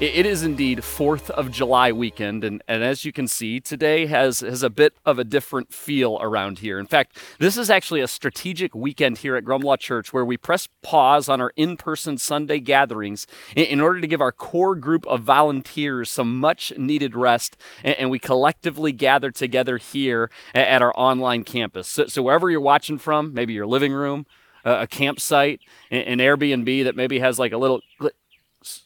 it is indeed 4th of July weekend, and, and as you can see, today has, has a bit of a different feel around here. In fact, this is actually a strategic weekend here at Grumlaw Church where we press pause on our in person Sunday gatherings in, in, order to give our core group of volunteers some much needed rest, and, and we collectively gather together here at, at our online campus. So, so, wherever you're watching from, maybe your living room, a campsite, an Airbnb that maybe has like a little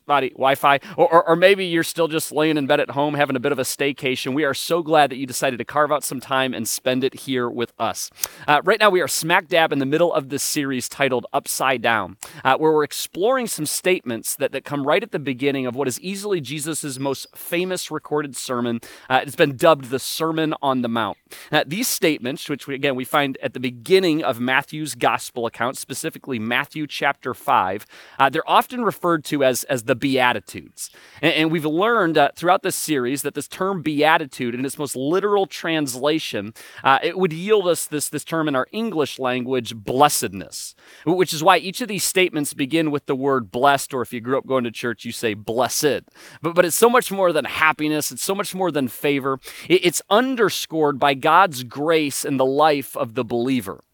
spotty Wi-Fi, or, or, or, maybe you're still just laying in bed at home having a bit of a staycation. We are so glad that you decided to carve out some time and spend it here with us. Uh, right now, we are smack dab in the middle of this series titled Upside Down, uh, where we're exploring some statements that, that come right at the beginning of what is easily Jesus' most famous recorded sermon. Uh, it's been dubbed the Sermon on the Mount. Uh, these statements, which we, again we find at the beginning of Matthew's gospel account, specifically Matthew chapter 5, uh, they're often referred to as, as the the Beatitudes. And, and we've learned uh, throughout this series that this term beatitude, in its most literal translation, uh, it would yield us this, this term in our English language, blessedness, which is why each of these statements begin with the word blessed, or if you grew up going to church, you say blessed. But, but it's so much more than happiness, it's so much more than favor. It, it's underscored by God's grace in the life of the believer.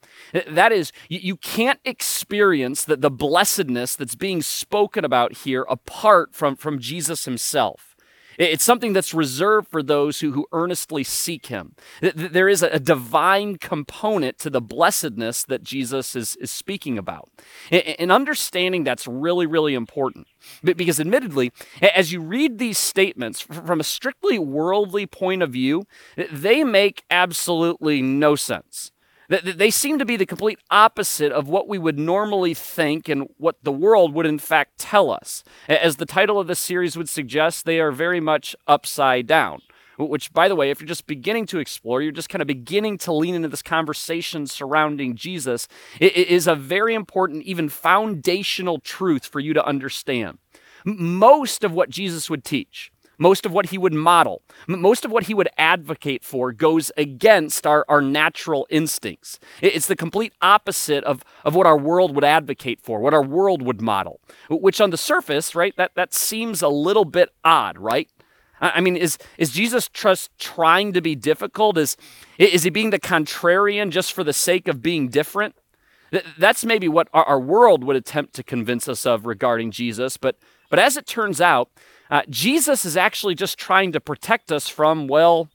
That is, you, can't experience the, the blessedness that's being spoken about here apart from, from Jesus himself. It's something that's reserved for those who, who earnestly seek him. There is a divine component to the blessedness that Jesus is, is speaking about. And understanding that's really, really important. Because admittedly, as you read these statements from a strictly worldly point of view, they make absolutely no sense. They seem to be the complete opposite of what we would normally think and what the world would in fact tell us. As the title of this series would suggest, they are very much upside down. Which, by the way, if you're just beginning to explore, you're just kind of beginning to lean into this conversation surrounding Jesus, it is a very important, even foundational truth for you to understand. Most of what Jesus would teach, most of what he would model, most of what he would advocate for goes against our, our natural instincts. It's the complete opposite of, of what our world would advocate for, what our world would model, which on the surface, right, that, that seems a little bit odd, right? I mean, is, is Jesus just trying to be difficult? Is, is he being the contrarian just for the sake of being different? That's maybe what our, world would attempt to convince us of regarding Jesus. But, but as it turns out, uh, Jesus is actually just trying to protect us from, well,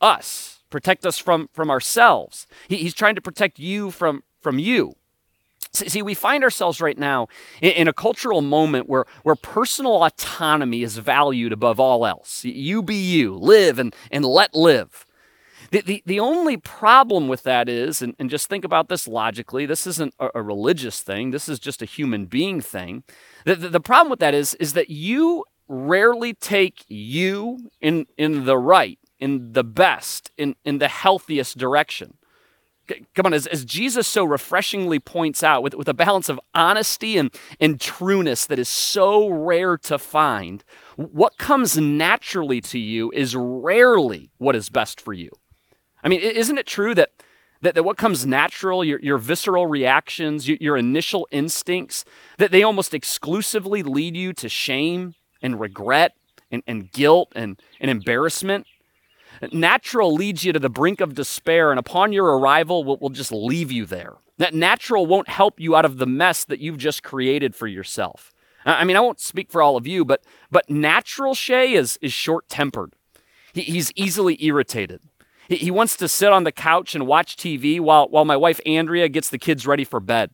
us, protect us from, from ourselves. He, he's trying to protect you from, from you. See, we find ourselves right now in, a cultural moment where, where personal autonomy is valued above all else. You be you, live and, and let live. The, the, the only problem with that is, and, and just think about this logically, this isn't a, a religious thing, this is just a human being thing. The, the, the problem with that is, is that you rarely take you in, in the right, in the best, in, in the healthiest direction. Come on, as, as Jesus so refreshingly points out, with, with a balance of honesty and, and trueness that is so rare to find, what comes naturally to you is rarely what is best for you. I mean, isn't it true that, that, that what comes natural, your, your visceral reactions, your, your initial instincts, that they almost exclusively lead you to shame and regret and, and guilt and, and embarrassment. Natural leads you to the brink of despair, and upon your arrival, will, will just leave you there. That natural won't help you out of the mess that you've just created for yourself. I mean, I won't speak for all of you, but but natural Shay is is short tempered. He, he's easily irritated. He, he wants to sit on the couch and watch TV while while my wife Andrea gets the kids ready for bed.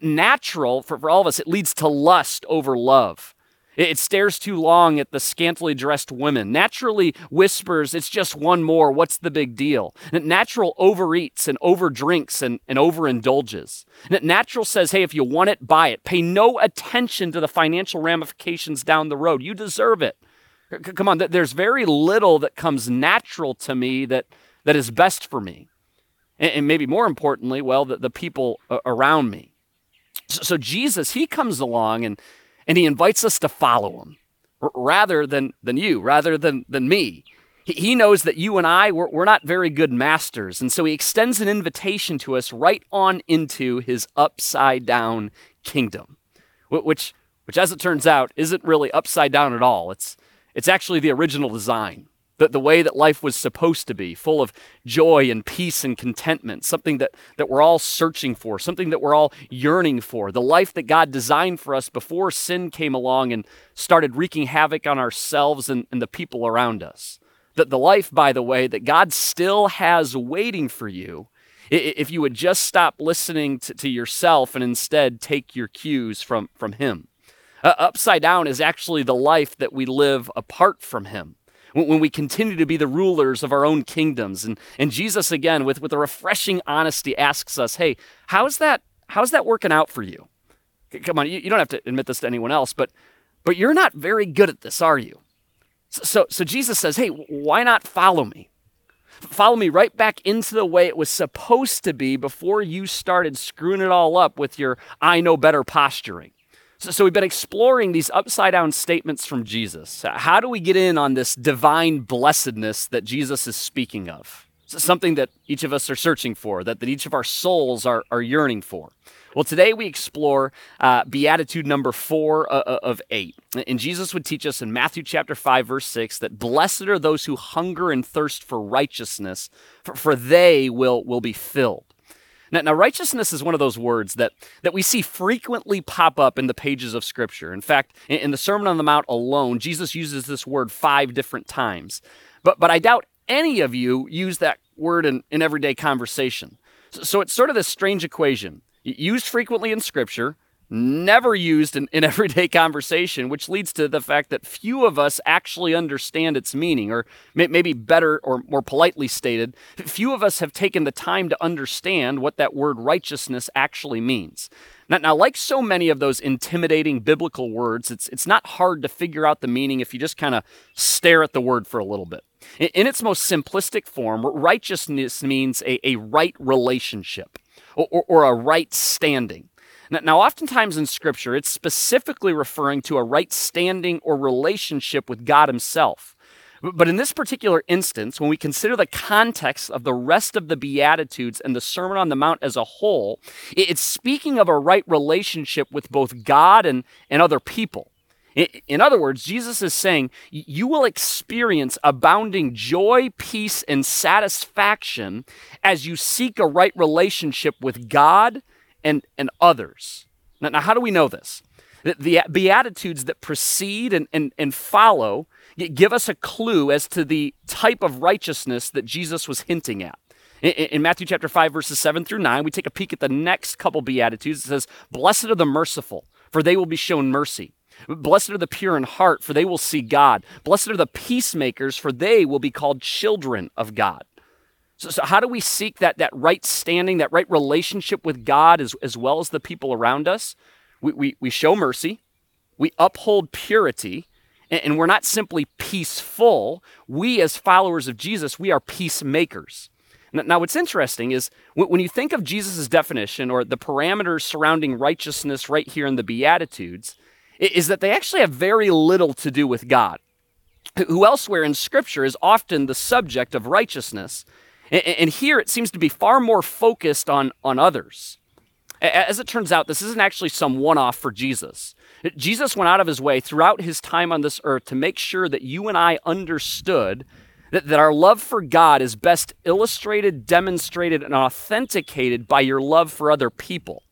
Natural for, for all of us, it leads to lust over love. It stares too long at the scantily dressed women. Naturally whispers, it's just one more. What's the big deal? Natural overeats and overdrinks and, and overindulges. Natural says, hey, if you want it, buy it. Pay no attention to the financial ramifications down the road. You deserve it. C- come on, there's very little that comes natural to me that, that is best for me. And, and maybe more importantly, well, the, the people around me. So, so Jesus, he comes along and, and he invites us to follow him rather than, than you, rather than, than me. He knows that you and I, we're, we're not very good masters. And so he extends an invitation to us right on into his upside down kingdom, which, which as it turns out, isn't really upside down at all. It's, it's actually the original design, the, the way that life was supposed to be, full of joy and peace and contentment, something that, that we're all searching for, something that we're all yearning for, the life that God designed for us before sin came along and started wreaking havoc on ourselves and, and the people around us. That the life, by the way, that God still has waiting for you if you would just stop listening to, to yourself and instead take your cues from, from Him. Uh, upside down is actually the life that we live apart from Him. When, we continue to be the rulers of our own kingdoms. And, and Jesus, again, with, with a refreshing honesty, asks us, hey, how's that, how's that working out for you? Come on, you, you don't have to admit this to anyone else, but, but you're not very good at this, are you? So, so Jesus says, hey, why not follow me? Follow me right back into the way it was supposed to be before you started screwing it all up with your I know better posturing. So, so we've been exploring these upside down statements from Jesus. How do we get in on this divine blessedness that Jesus is speaking of? something that each of us are searching for, that, that each of our souls are, are yearning for. Well, today we explore uh, Beatitude number four uh, uh, of eight. And Jesus would teach us in Matthew chapter 5, verse 6, that blessed are those who hunger and thirst for righteousness, for, for they will, will be filled. Now, now, righteousness is one of those words that, that we see frequently pop up in the pages of Scripture. In fact, in, in the Sermon on the Mount alone, Jesus uses this word five different times. But, but I doubt any of you use that word in, in everyday conversation. So, so it's sort of this strange equation used frequently in Scripture, never used in, in, everyday conversation, which leads to the fact that few of us actually understand its meaning, or may, maybe better or more politely stated, few of us have taken the time to understand what that word righteousness actually means. Now, now, like so many of those intimidating biblical words, it's, it's not hard to figure out the meaning if you just kind of stare at the word for a little bit. In, in its most simplistic form, righteousness means a, a right relationship or, or, or a right standing. Now, oftentimes in Scripture, it's specifically referring to a right standing or relationship with God Himself. But in this particular instance, when we consider the context of the rest of the Beatitudes and the Sermon on the Mount as a whole, it's speaking of a right relationship with both God and, and other people. In other words, Jesus is saying you will experience abounding joy, peace, and satisfaction as you seek a right relationship with God and, and others. Now, now how do we know this? The, the Beatitudes that precede and, and, and follow give us a clue as to the type of righteousness that Jesus was hinting at. In, Matthew chapter 5, verses 7 through 9, we take a peek at the next couple Beatitudes. It says, Blessed are the merciful, for they will be shown mercy. Blessed are the pure in heart, for they will see God. Blessed are the peacemakers, for they will be called children of God. So, so how do we seek that, that right standing, that right relationship with God as, as well as the people around us? We, we, we show mercy, we uphold purity, and, and we're not simply peaceful. We, as followers of Jesus, we are peacemakers. Now, what's interesting is when you think of Jesus' definition or the parameters surrounding righteousness right here in the Beatitudes, is that they actually have very little to do with God, who elsewhere in Scripture is often the subject of righteousness. And here it seems to be far more focused on, on others. As it turns out, this isn't actually some one off for Jesus. Jesus went out of his way throughout his time on this earth to make sure that you and I understood that, that our love for God is best illustrated, demonstrated, and authenticated by your love for other people.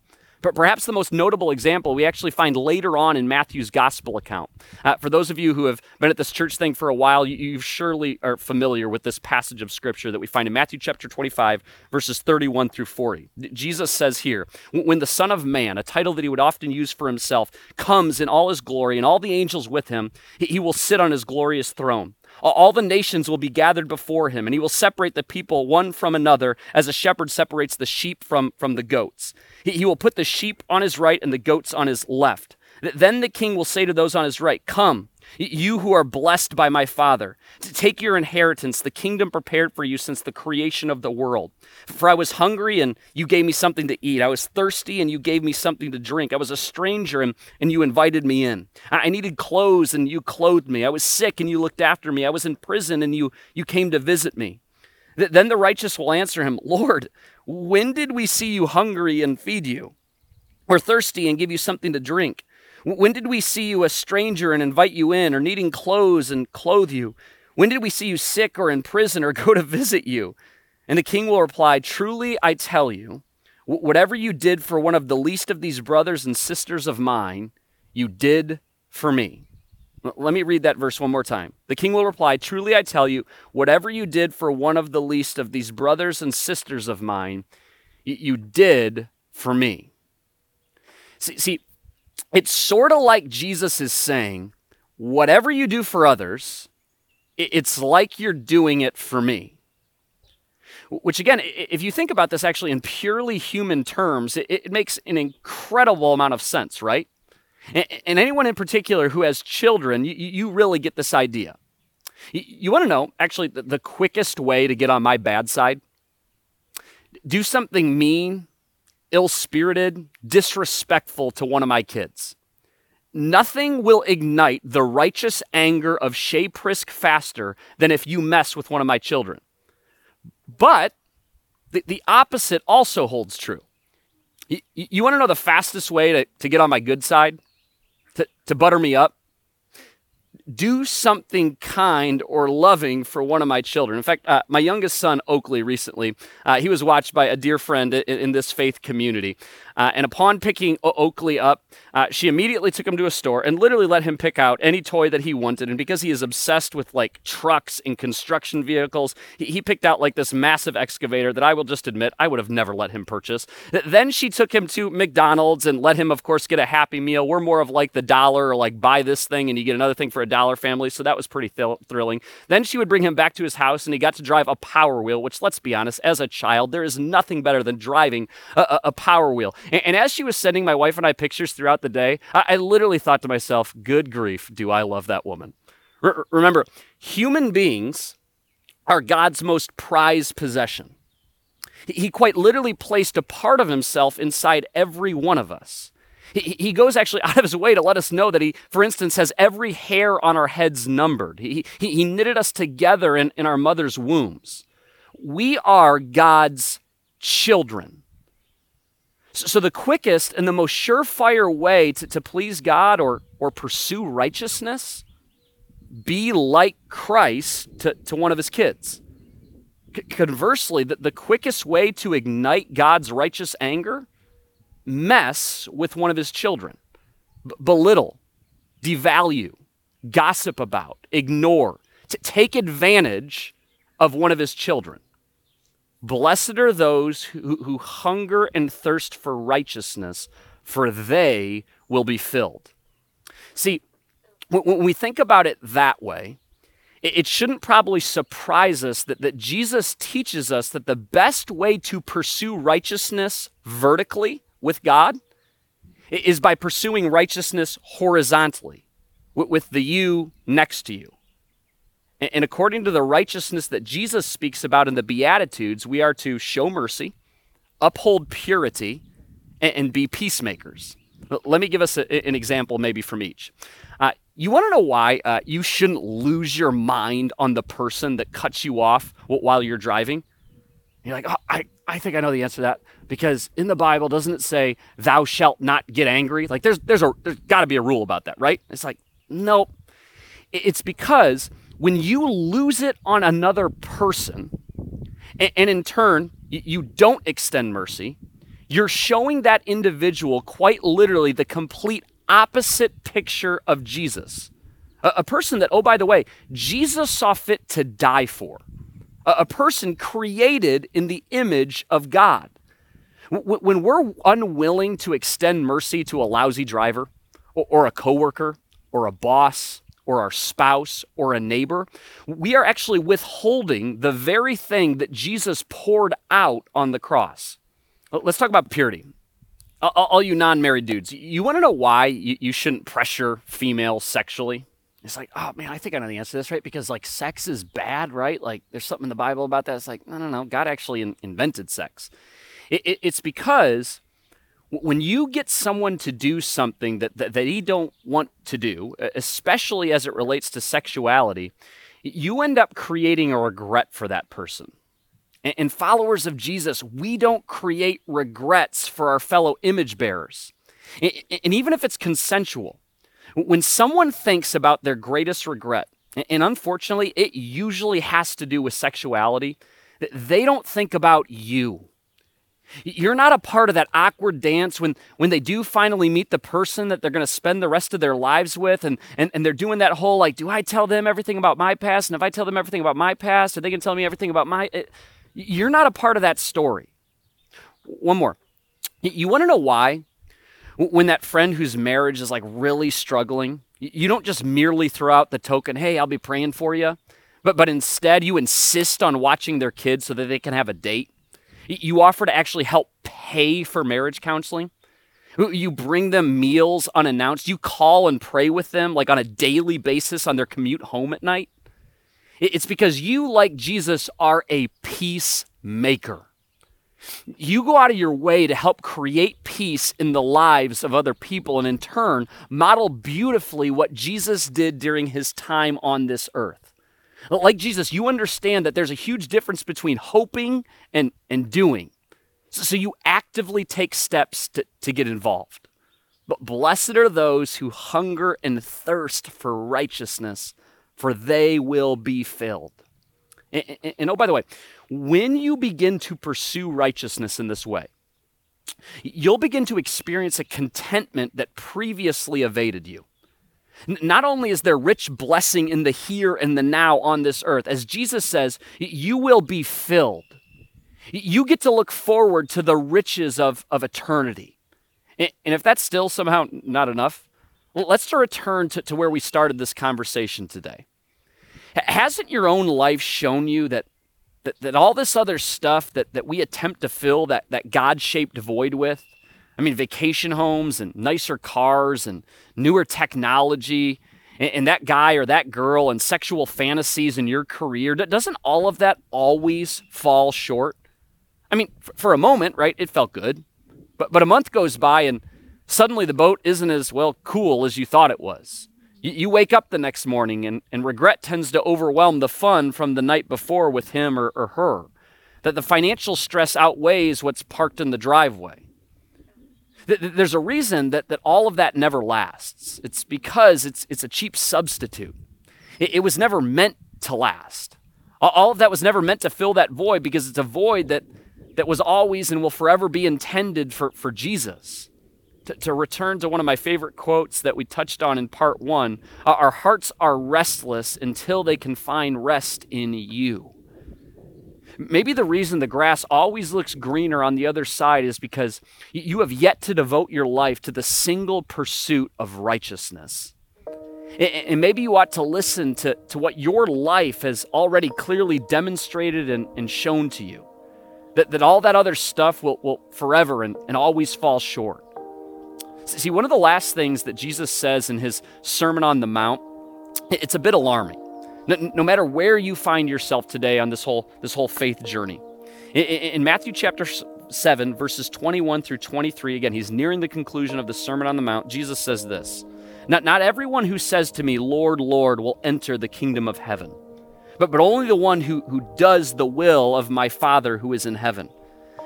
But perhaps the most notable example we actually find later on in Matthew's gospel account. Uh, for those of you who have been at this church thing for a while, you, you surely are familiar with this passage of scripture that we find in Matthew chapter 25, verses 31 through 40. Jesus says here, When the Son of Man, a title that he would often use for himself, comes in all his glory and all the angels with him, he, he will sit on his glorious throne. All the nations will be gathered before him, and he will separate the people one from another as a shepherd separates the sheep from, from the goats. He, he will put the sheep on his right and the goats on his left. Then the king will say to those on his right, Come, You who are blessed by my Father, to take your inheritance, the kingdom prepared for you since the creation of the world. For I was hungry, and you gave me something to eat. I was thirsty, and you gave me something to drink. I was a stranger, and, and you invited me in. I needed clothes, and you clothed me. I was sick, and you looked after me. I was in prison, and you, you came to visit me. Th- then the righteous will answer him, Lord, when did we see you hungry and feed you, or thirsty and give you something to drink? When did we see you a stranger and invite you in, or needing clothes and clothe you? When did we see you sick or in prison or go to visit you? And the king will reply, Truly I tell you, whatever you did for one of the least of these brothers and sisters of mine, you did for me. Let me read that verse one more time. The king will reply, Truly I tell you, whatever you did for one of the least of these brothers and sisters of mine, you did for me. See, see it's sort of like Jesus is saying, whatever you do for others, it's like you're doing it for me. Which, again, if you think about this actually in purely human terms, it, makes an incredible amount of sense, right? And anyone in particular who has children, you, really get this idea. You want to know, actually, the quickest way to get on my bad side? Do something mean ill spirited, disrespectful to one of my kids. Nothing will ignite the righteous anger of Shay Prisk faster than if you mess with one of my children. But the, the opposite also holds true. You, you want to know the fastest way to, to get on my good side? To, to butter me up? Do something kind or loving for one of my children. In fact, uh, my youngest son, Oakley, recently, uh, he was watched by a dear friend in, in this faith community. Uh, and upon picking o- Oakley up, uh, she immediately took him to a store and literally let him pick out any toy that he wanted. And because he is obsessed with like trucks and construction vehicles, he, he picked out like this massive excavator that I will just admit I would have never let him purchase. Then she took him to McDonald's and let him, of course, get a Happy Meal. We're more of like the dollar or like buy this thing and you get another thing for a dollar family. So that was pretty th- thrilling. Then she would bring him back to his house and he got to drive a Power Wheel, which let's be honest, as a child, there is nothing better than driving a, a, a Power Wheel. And, and, as she was sending my wife and I pictures throughout the day, I, I literally thought to myself, good grief, do I love that woman. remember, human beings are God's most prized possession. He quite literally placed a part of himself inside every one of us. He, he goes actually out of his way to let us know that he, for instance, has every hair on our heads numbered. He, he, he knitted us together in, in our mother's wombs. We are God's children. So, so the quickest and the most surefire way to, to please God or, or pursue righteousness, be like Christ to, to one of his kids. C- conversely, the, the quickest way to ignite God's righteous anger mess with one of his children, B- belittle, devalue, gossip about, ignore, to take advantage of one of his children. Blessed are those who, who hunger and thirst for righteousness, for they will be filled. See, when we think about it that way, it shouldn't probably surprise us that, that Jesus teaches us that the best way to pursue righteousness vertically with God is by pursuing righteousness horizontally with the you next to you. And according to the righteousness that Jesus speaks about in the Beatitudes, we are to show mercy, uphold purity, and be peacemakers. Let me give us a, an example, maybe from each. Uh, you want to know why uh, you shouldn't lose your mind on the person that cuts you off while you're driving? You're like, oh, I, I think I know the answer to that because in the Bible, doesn't it say, "Thou shalt not get angry"? Like, there's there's a there's got to be a rule about that, right? It's like, nope. It's because when you lose it on another person, and, and in turn you, don't extend mercy, you're showing that individual quite literally the complete opposite picture of Jesus. A, a person that, oh, by the way, Jesus saw fit to die for. A, person created in the image of God. When we're unwilling to extend mercy to a lousy driver or, or a coworker or a boss or our spouse or a neighbor, we are actually withholding the very thing that Jesus poured out on the cross. Let's talk about purity. All you non married dudes, you want to know why you shouldn't pressure females sexually? It's like, oh man, I think I know the answer to this, right? Because like sex is bad, right? Like there's something in the Bible about that. It's like, no, no, no. God actually in- invented sex. It, it, it's because when you get someone to do something that, that, that he don't want to do, especially as it relates to sexuality, you end up creating a regret for that person. And, followers of Jesus, we don't create regrets for our fellow image bearers. And even if it's consensual, when someone thinks about their greatest regret, and unfortunately, it usually has to do with sexuality, they don't think about you. You're not a part of that awkward dance when, when they do finally meet the person that they're going to spend the rest of their lives with, and, and, and they're doing that whole like, do I tell them everything about my past? And if I tell them everything about my past, are they going to tell me everything about my. It, you're not a part of that story. One more. You want to know why? When that friend whose marriage is like really struggling, you don't just merely throw out the token, hey, I'll be praying for you, but, but instead you insist on watching their kids so that they can have a date. You offer to actually help pay for marriage counseling. You bring them meals unannounced. You call and pray with them like on a daily basis on their commute home at night. It's because you, like Jesus, are a peacemaker. You go out of your way to help create peace in the lives of other people and in turn model beautifully what Jesus did during his time on this earth. Like Jesus, you understand that there's a huge difference between hoping and, and doing. So, so you actively take steps to, to get involved. But blessed are those who hunger and thirst for righteousness, for they will be filled. And, and, and oh, by the way, when you begin to pursue righteousness in this way, you'll begin to experience a contentment that previously evaded you. Not only is there rich blessing in the here and the now on this earth, as Jesus says, you will be filled. You get to look forward to the riches of, of eternity. And if that's still somehow not enough, let's return to, to where we started this conversation today. Hasn't your own life shown you that that, that all this other stuff that, that we attempt to fill that, that God shaped void with, I mean, vacation homes and nicer cars and newer technology, and, and that guy or that girl and sexual fantasies in your career, doesn't all of that always fall short? I mean, for, for a moment, right, it felt good. But, but a month goes by and suddenly the boat isn't as, well, cool as you thought it was. You, wake up the next morning and, and regret tends to overwhelm the fun from the night before with him or, or her. That the financial stress outweighs what's parked in the driveway. There's a reason that, that all of that never lasts. It's because it's, it's a cheap substitute. It, it was never meant to last. All of that was never meant to fill that void because it's a void that, that was always and will forever be intended for, for Jesus to, return to one of my favorite quotes that we touched on in part one uh, our hearts are restless until they can find rest in you. Maybe the reason the grass always looks greener on the other side is because you have yet to devote your life to the single pursuit of righteousness. And maybe you ought to listen to, to what your life has already clearly demonstrated and, and shown to you. That, that all that other stuff will, will forever and, and always fall short. See, one of the last things that Jesus says in his Sermon on the Mount, it's a bit alarming. No, no matter where you find yourself today on this whole, this whole faith journey. In, Matthew chapter 7, verses 21 through 23, again, he's nearing the conclusion of the Sermon on the Mount. Jesus says this Not, not everyone who says to me, Lord, Lord, will enter the kingdom of heaven, but, but only the one who, who does the will of my Father who is in heaven.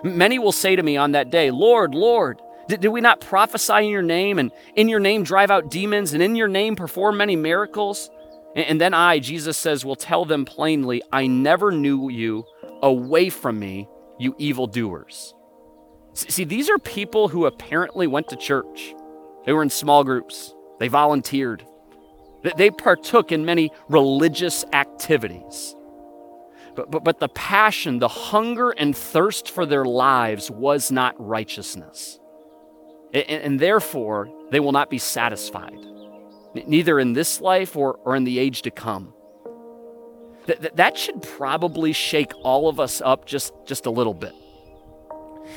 Many will say to me on that day, Lord, Lord, did, did we not prophesy in your name and in your name drive out demons and in your name perform many miracles? And, and then I, Jesus says, will tell them plainly, I never knew you. Away from me, you evildoers. See, these are people who apparently went to church. They were in small groups. They volunteered. They partook in many religious activities. But, but, but the passion, the hunger and thirst for their lives was not righteousness and, and therefore they will not be satisfied, neither in this life or, or in the age to come. That, that should probably shake all of us up just, just a little bit.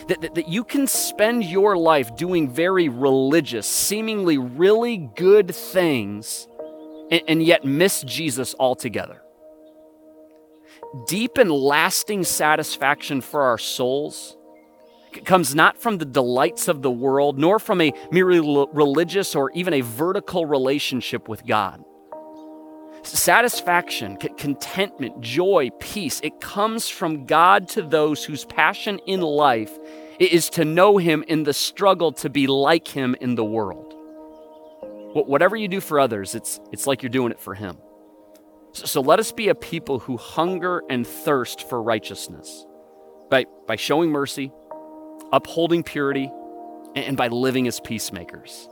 That, that, that, you can spend your life doing very religious, seemingly really good things, and, and yet miss Jesus altogether. Deep and lasting satisfaction for our souls comes not from the delights of the world, nor from a merely religious or even a vertical relationship with God. Satisfaction, contentment, joy, peace, it comes from God to those whose passion in life is to know Him in the struggle to be like Him in the world. Whatever you do for others, it's, it's like you're doing it for Him. So, so let us be a people who hunger and thirst for righteousness by, by showing mercy, upholding purity, and by living as peacemakers.